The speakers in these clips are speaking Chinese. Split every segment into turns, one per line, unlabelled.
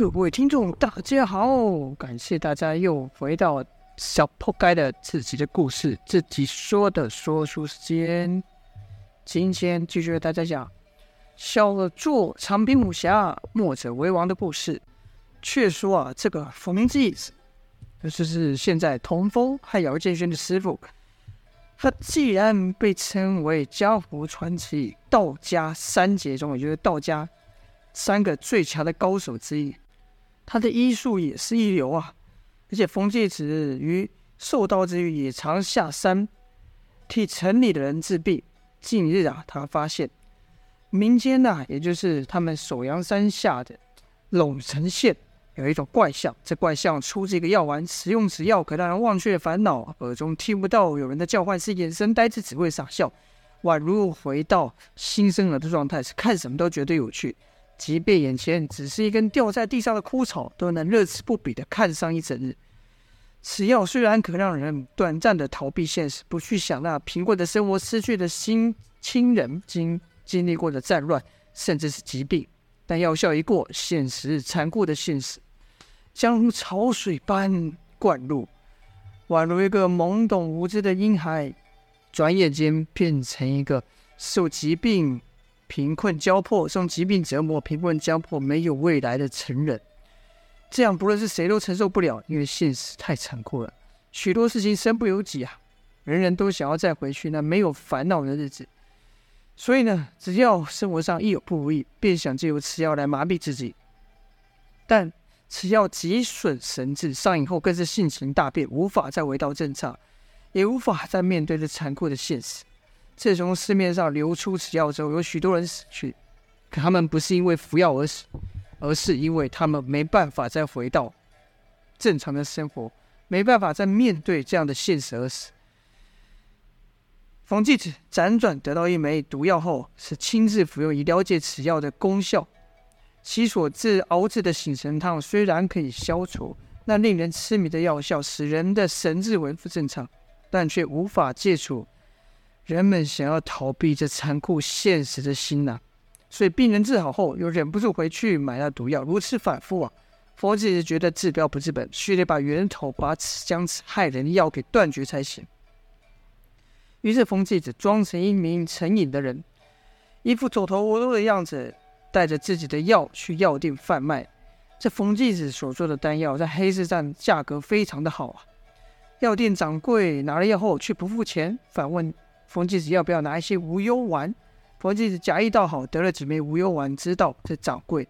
各位听众，大家好！感谢大家又回到小破街的自己的故事，自己说的说书时间。今天继续为大家讲小作长兵武侠，墨者为王的故事。却说啊，这个冯继子，就是现在童风和姚建轩的师傅，他既然被称为江湖传奇道家三杰中，也就是道家三个最强的高手之一，他的医术也是一流啊！而且冯继子于受刀之余，也常下山替城里的人治病。近日啊，他发现民间呐、啊，也就是他们首阳山下的陇城县，有一种怪象。这怪象出自一个药丸，使用此药可让人忘却烦恼，耳中听不到有人的叫唤，是眼神呆滞，只会傻笑，宛如回到新生儿的状态，是看什么都觉得有趣。即便眼前只是一根掉在地上的枯草，都能乐此不疲地看上一整日。此药虽然可让人短暂的逃避现实，不去想那贫困的生活、失去的亲亲人、经经历过的战乱，甚至是疾病，但药效一过，现实残酷的现实将如潮水般灌入，宛如一个懵懂无知的婴孩，转眼间变成一个受疾病。贫困交迫，受疾病折磨，贫困交迫，没有未来的成人，这样不论是谁都承受不了，因为现实太残酷了。许多事情身不由己啊，人人都想要再回去那没有烦恼的日子。所以呢，只要生活上一有不如意，便想借由吃药来麻痹自己。但吃药极损神智，上瘾后更是性情大变，无法再回到正常，也无法再面对这残酷的现实。自从市面上流出此药之后，有许多人死去，可他们不是因为服药而死，而是因为他们没办法再回到正常的生活，没办法再面对这样的现实而死。冯继子辗转得到一枚毒药后，是亲自服用以了解此药的功效。其所制熬制的醒神汤虽然可以消除那令人痴迷的药效，使人的神智恢复正常，但却无法戒除。人们想要逃避这残酷现实的心呐、所以病人治好后又忍不住回去买那毒药，如此反复啊。冯继子觉得治标不治本，须得把源头，把此将此害人的药给断绝才行。于是冯继子装成一名成瘾的人，一副走投无路的样子，带着自己的药去药店贩卖。这冯继子所做的丹药在黑市上价格非常的好啊。药店掌柜拿了药后却不付钱，反问。冯继子要不要拿一些无忧丸？冯继子假意道好，得了几枚无忧丸，知道这掌柜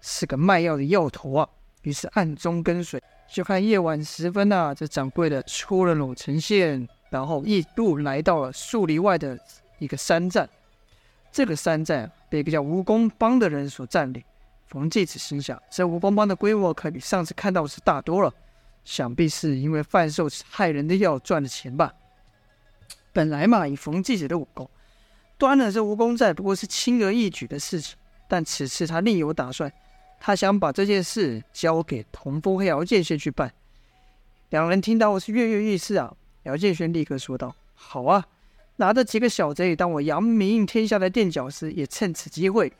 是个卖药的药头啊，于是暗中跟随。就看夜晚时分啊，这掌柜的出了陇城县，然后一路来到了数里外的一个山寨。这个山寨被一个叫蜈蚣帮的人所占领。冯继子心想：这蜈蚣帮的规模可比上次看到的是大多了，想必是因为贩售害人的药赚了钱吧。本来嘛，以冯继子的武功，端了这蜈蚣寨不过是轻而易举的事情。但此次他另有打算，他想把这件事交给童风和姚建轩去办。两人听到我是跃跃欲试啊，姚建轩立刻说道：“好啊，拿着几个小贼当我扬名天下的垫脚石，也趁此机会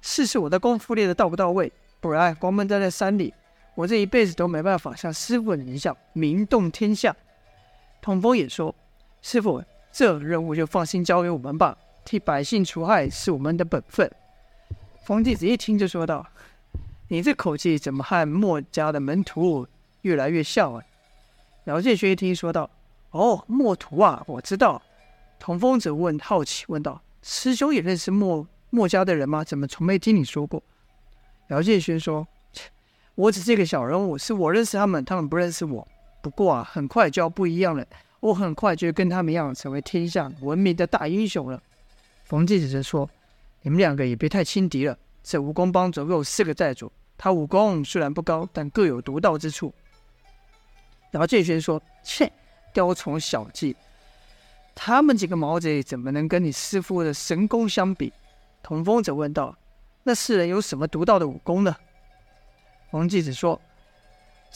试试我的功夫练得到不到位。不然，光闷在这山里，我这一辈子都没办法像师傅你一样名动天下。”童风也说。师傅，这任务就放心交给我们吧。替百姓除害是我们的本分。冯继子一听就说道：“你这口气怎么和墨家的门徒越来越像啊？”姚建勋一听说道：“哦，墨徒啊，我知道。”童风则问好奇问道：“师兄也认识墨墨家的人吗？怎么从没听你说过？”姚建勋说：“我只是一个小人物，是我认识他们，他们不认识我。不过啊，很快就要不一样了。”我很快就会跟他们一样，成为天下闻名的大英雄了。冯继子则说：“你们两个也别太轻敌了。这蜈蚣帮总共有四个寨主，他武功虽然不高，但各有独到之处。”姚建轩说：“切，雕虫小技，他们几个毛贼怎么能跟你师傅的神功相比？”童风则问道：“那四人有什么独到的武功呢？”冯继子说。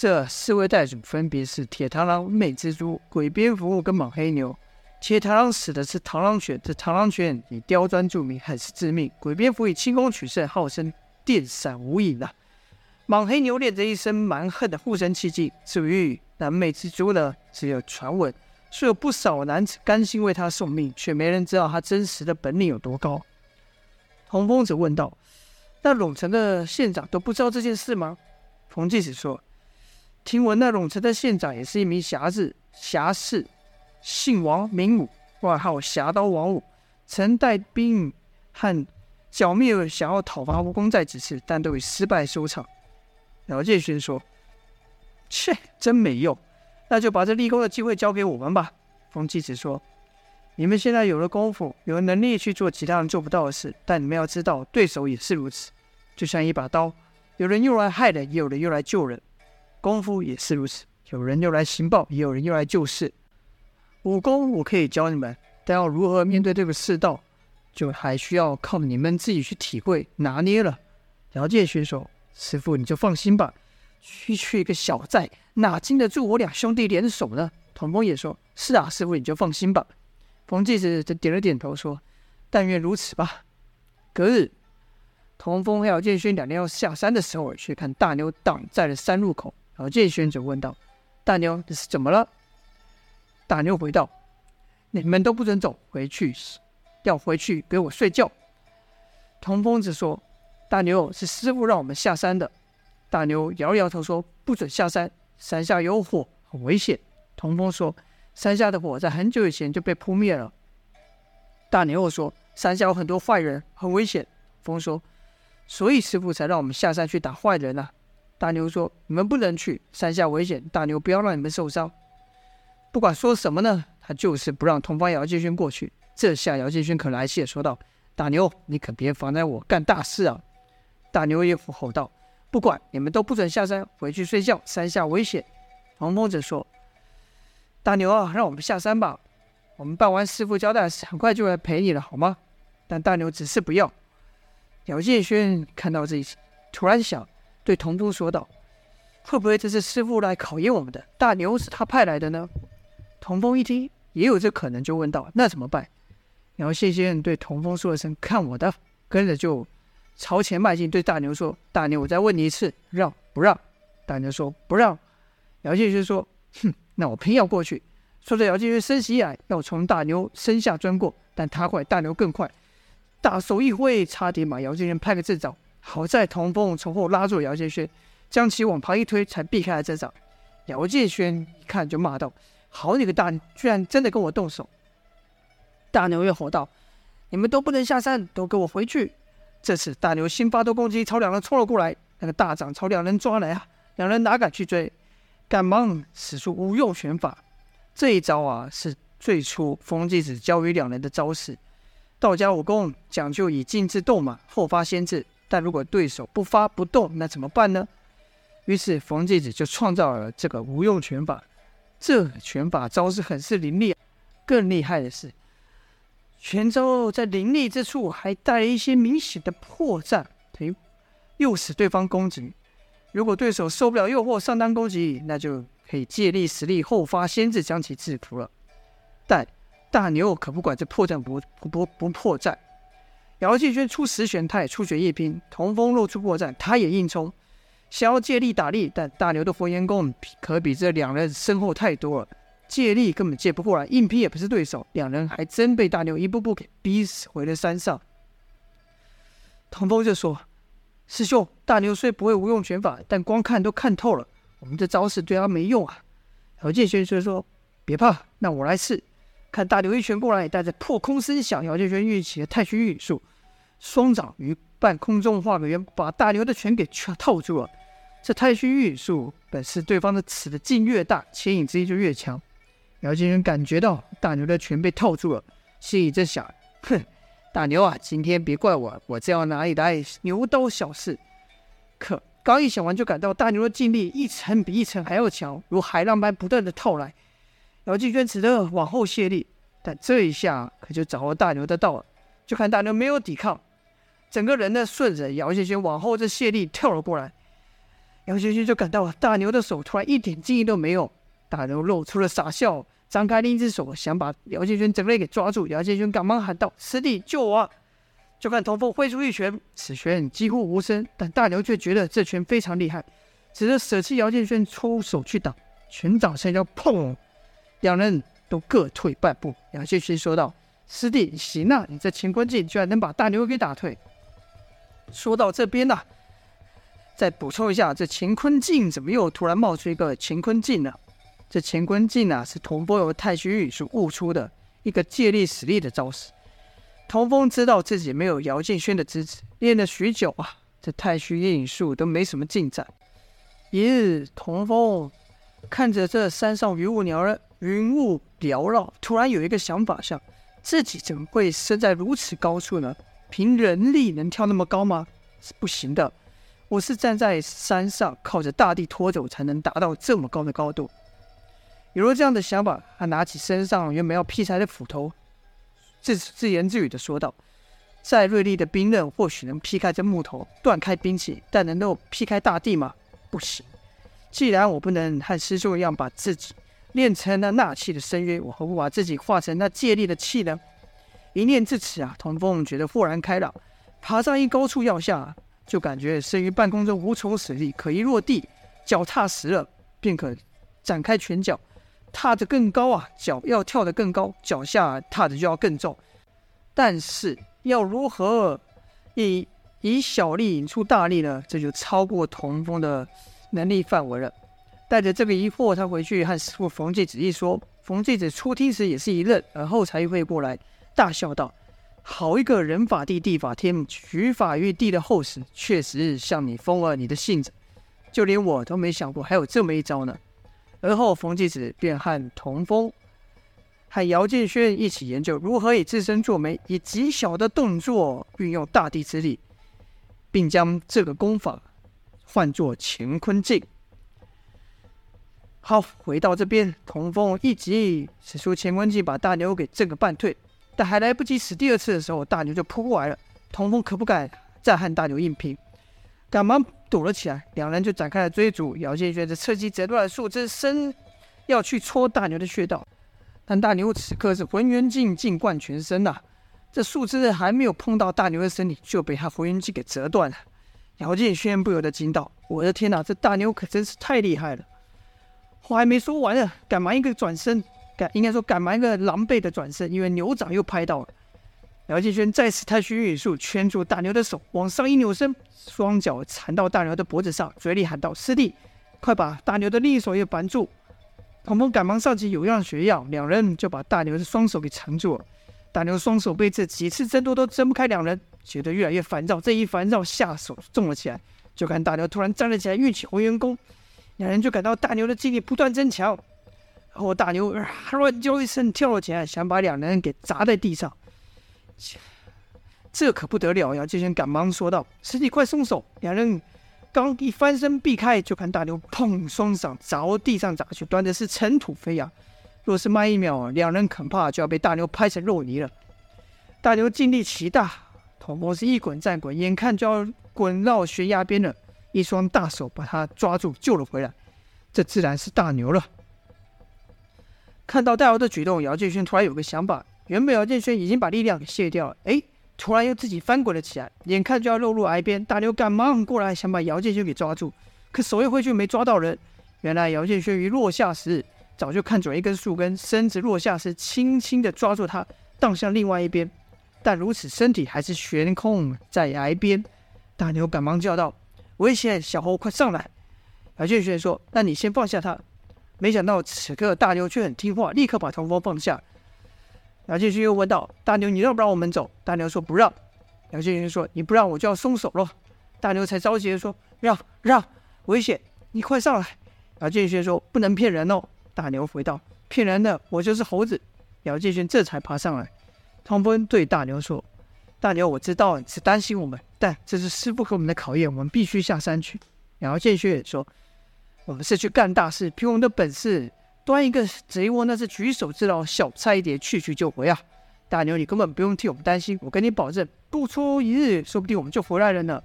这四位寨主分别是铁螳螂、美蜘蛛、鬼蝙蝠跟莽黑牛。铁螳螂使的是螳螂拳，这螳螂拳以刁钻著名，很是致命。鬼蝙蝠以轻功取胜，号称电闪无影啊。莽黑牛练着一身蛮横的护身气劲。至于蓝眉蜘蛛呢，只有传闻，说有不少男子甘心为他送命，却没人知道他真实的本领有多高。童风子问道：“那陇城的县长都不知道这件事吗？”冯继子说：“听闻那陇城的县长也是一名侠士，侠士，姓王，名武，外号侠刀王武，曾带兵和剿灭想要讨伐吴公在之事，但都以失败收场。”姚建勋说：“切，真没用，那就把这立功的机会交给我们吧。”冯继子说：“你们现在有了功夫，有了能力去做其他人做不到的事，但你们要知道，对手也是如此，就像一把刀，有人用来害人，也有人用来救人；功夫也是如此，有人用来行暴，也有人用来救世。武功我可以教你们，但要如何面对这个世道，就还需要靠你们自己去体会拿捏了。”姚建勋说。师傅，你就放心吧。区区一个小寨，哪经得住我俩兄弟联手呢？童风也说：“是啊，师傅，你就放心吧。”冯继子则点了点头，说：“但愿如此吧。”隔日，童风和姚建勋两人要下山的时候，却看大牛挡在了山路口。姚建勋就问道：“大牛，这是怎么了？”大牛回道：“你们都不准走，回去，要回去给我睡觉。”童风则说。大牛，是师傅让我们下山的。大牛摇了摇头说：“不准下山，山下有火，很危险。”童风说：“山下的火在很久以前就被扑灭了。”大牛又说：“山下有很多坏人，很危险。”风说：“所以师傅才让我们下山去打坏人啊。”大牛说：“你们不能去，山下危险。大牛不要让你们受伤。”不管说什么呢，他就是不让童方姚建勋过去。这下姚建勋可来气了，说道：“大牛，你可别妨碍我干大事啊！”大牛也吼吼道：“不管你们都不准下山，回去睡觉。山下危险。”黄风则说：“大牛啊，让我们下山吧。我们办完师傅交代，很快就来陪你了，好吗？”但大牛只是不要。姚建勋看到这一切，突然想对童风说道：“会不会这是师傅来考验我们的？大牛是他派来的呢？”童风一听，也有这可能，就问道：“那怎么办？”姚先生对童风说了声：“看我的！”跟着就。朝前迈进，对大牛说：“大牛，我再问你一次，让不让？”大牛说：“不让。”姚建勋说：“哼，那我偏要过去。”说着，姚建勋身形一矮，要从大牛身下钻过，但他快，大牛更快，大手一挥，差点把姚建勋拍个正着。好在童风从后拉住姚建轩，将其往旁一推，才避开了这掌。姚建轩一看就骂道：“好你个大，居然真的跟我动手！”大牛又吼道：“你们都不能下山，都给我回去！”这次大牛新发动攻击，朝两人冲了过来。那个大掌朝两人抓来啊！两人哪敢去追，赶忙使出无用拳法。这一招啊，是最初风继子教于两人的招式。道家武功讲究以静制动嘛，后发先至。但如果对手不发不动，那怎么办呢？于是冯继子就创造了这个无用拳法。这拳法招式很是凌厉，更厉害的是。拳招在凌厉之处还带了一些明显的破绽，等于诱使对方攻击。如果对手受不了诱惑上当攻击，那就可以借力使力后发先至将其制服了。但大牛可不管这破绽不不不不破绽，姚建轩出十拳，他也出血一拼。童风露出破绽，他也硬冲，想要借力打力，但大牛的火焰功可比这两人深厚太多了。借力根本借不过来，硬拼也不是对手，两人还真被大牛一步步给逼死，回了山上。童风就说：“师兄，大牛虽不会无用拳法，但光看都看透了，我们这招式对他没用啊。”姚建勋就说：“别怕，那我来试。”看大牛一拳过来，带着破空声响，姚建勋运起了太虚御影术，双掌于半空中画个圆，把大牛的拳给全套住了。这太虚御影术本是对方的尺的劲越大，牵引之力就越强。姚建勋感觉到大牛的拳被套住了，心里在想：“哼，大牛啊，今天别怪我，我这样哪里来牛刀小试？”可刚一想完，就感到大牛的劲力一层比一层还要强，如海浪般不断的套来。姚建勋只得往后卸力，但这一下可就掌握大牛的道了。就看大牛没有抵抗，整个人呢顺着姚建勋往后这卸力跳了过来。姚建勋就感到大牛的手突然一点劲力都没有。大牛露出了傻笑，张开另一只手想把姚建勋整个人给抓住。姚建勋赶忙喊道：“师弟，救我！”就看童风挥出一拳，此拳几乎无声，但大牛却觉得这拳非常厉害，只得舍弃姚建轩出手去挡，拳掌相交，砰！两人都各退半步。姚建勋说道：“师弟，行啊，你这乾坤镜居然能把大牛给打退。”说到这边呢、再补充一下，这乾坤镜怎么又突然冒出一个乾坤镜呢？这乾坤镜啊，是童风由太虚运术悟出的一个借力使力的招式。童风知道自己没有姚建轩的支持，练了许久啊，这太虚运术都没什么进展。一日，童风看着这山上云雾缭绕，云雾缭绕，突然有一个想法：想自己怎么会身在如此高处呢？凭人力能跳那么高吗？是不行的。我是站在山上，靠着大地拖走才能达到这么高的高度。有了这样的想法，他拿起身上原本要劈柴的斧头。自自言自语的说道：“再锐利的兵刃或许能劈开这木头，断开兵器，但能够劈开大地吗？不行。既然我不能和师兄一样把自己练成了纳气的深渊，我何不把自己化成那借力的气呢？”一念至此啊，童风觉得豁然开朗，爬上一高处要下，就感觉身于半空中无从使力，可一落地，脚踏实了，便可展开拳脚。踏得更高啊，脚要跳得更高，脚下踏的就要更重。但是要如何以以小力引出大力呢？这就超过童风的能力范围了。带着这个疑惑，他回去和师傅冯继子一说。冯继子初听时也是一愣，而后才会过来，大笑道：“好一个人法地，地法天，取法于地的后世，确实像你疯了你的性子。就连我都没想过还有这么一招呢。”而后，冯继子便和童风、和姚建轩一起研究如何以自身作媒，以极小的动作运用大地之力，并将这个功法换作乾坤镜。好，回到这边，童风一急使出乾坤镜，把大牛给震个半退。但还来不及使第二次的时候，大牛就扑过来了。童风可不敢再和大牛硬拼。赶忙躲了起来，两人就展开了追逐。姚建轩则趁机折断了树枝，伸要去戳大牛的穴道，但大牛此刻是浑元劲劲贯全身呐、这树枝还没有碰到大牛的身体，就被他浑元劲给折断了。姚建轩不由得惊道：“我的天哪，这大牛可真是太厉害了！”话还没说完呢，赶忙一个转身，赶应该说赶忙一个狼狈的转身，因为牛掌又拍到了。姚建轩再次太虚运术圈住大牛的手，往上一扭身，双脚缠到大牛的脖子上，嘴里喊道：“师弟，快把大牛的另一手也绑住！”童风赶忙上前有样学样，两人就把大牛的双手给缠住了。大牛双手被这几次争夺都挣不开，两人觉得越来越烦躁。这一烦躁，下手重了起来。就看大牛突然站了起来，运起混元功，两人就感到大牛的劲力不断增强。然后大牛啊乱叫一声，跳了起来，想把两人给砸在地上。这可不得了！姚建轩赶忙说道：“师弟，快松手！”两人刚一翻身避开，就看大牛砰，双掌朝地上砸去，端的是尘土飞扬。若是慢一秒，两人恐怕就要被大牛拍成肉泥了。大牛劲力奇大，童风是一滚再滚，眼看就要滚到悬崖边了，一双大手把他抓住，救了回来。这自然是大牛了。看到大牛的举动，姚建轩突然有个想法。原本姚建轩已经把力量给卸掉了，哎，突然又自己翻滚了起来，眼看就要落入崖边。大牛赶忙过来想把姚建轩给抓住，可手一挥却没抓到人。原来姚建轩于落下时早就看准一根树根，身子落下时轻轻地抓住它，荡向另外一边，但如此身体还是悬空在崖边。大牛赶忙叫道：“危险！小猴快上来！”姚建轩说：“那你先放下他。”没想到此刻大牛却很听话，立刻把童风放下。姚建勋又问道：“大牛，你让不让我们走？”大牛说：“不让。”姚建勋说：“你不让我就要松手了。”大牛才着急的说：“让让，危险！你快上来。”姚建勋说：“不能骗人哦。”大牛回道：“骗人的，我就是猴子。”姚建勋这才爬上来。童风对大牛说：“大牛，我知道你是担心我们，但这是师傅给我们的考验，我们必须下山去。”然后建勋也说：“我们是去干大事，凭我们的本事。”端一个贼窝，那是举手之劳，小菜一碟，去去就回啊！大牛，你根本不用替我们担心，我跟你保证，不出一日，说不定我们就回来了呢。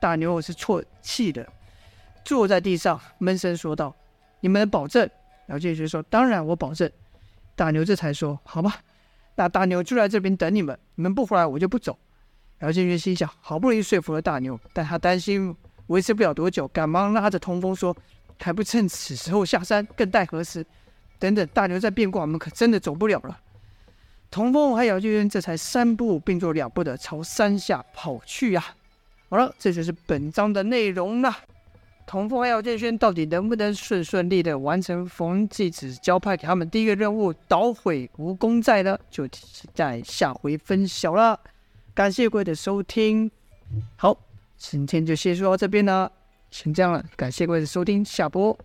大牛是啜泣的，坐在地上闷声说道：“你们保证？”然后建学说：“当然，我保证。”大牛这才说：“好吧，那大牛就在这边等你们，你们不回来，我就不走。”姚建轩心想，好不容易说服了大牛，但他担心维持不了多久，赶忙拉着童风说：“还不趁此时候下山，更待何时？等等，大牛再变卦，我们可真的走不了了。”童风和姚建轩这才三步并作两步的朝山下跑去呀、好了，这就是本章的内容了。童风和姚建轩到底能不能顺顺利的完成冯继子交派给他们第一个任务，捣毁蜈蚣寨呢？就期待下回分晓了。感谢各位的收听，好，今天就先说到这边了，先这样了。感谢各位的收听，下播。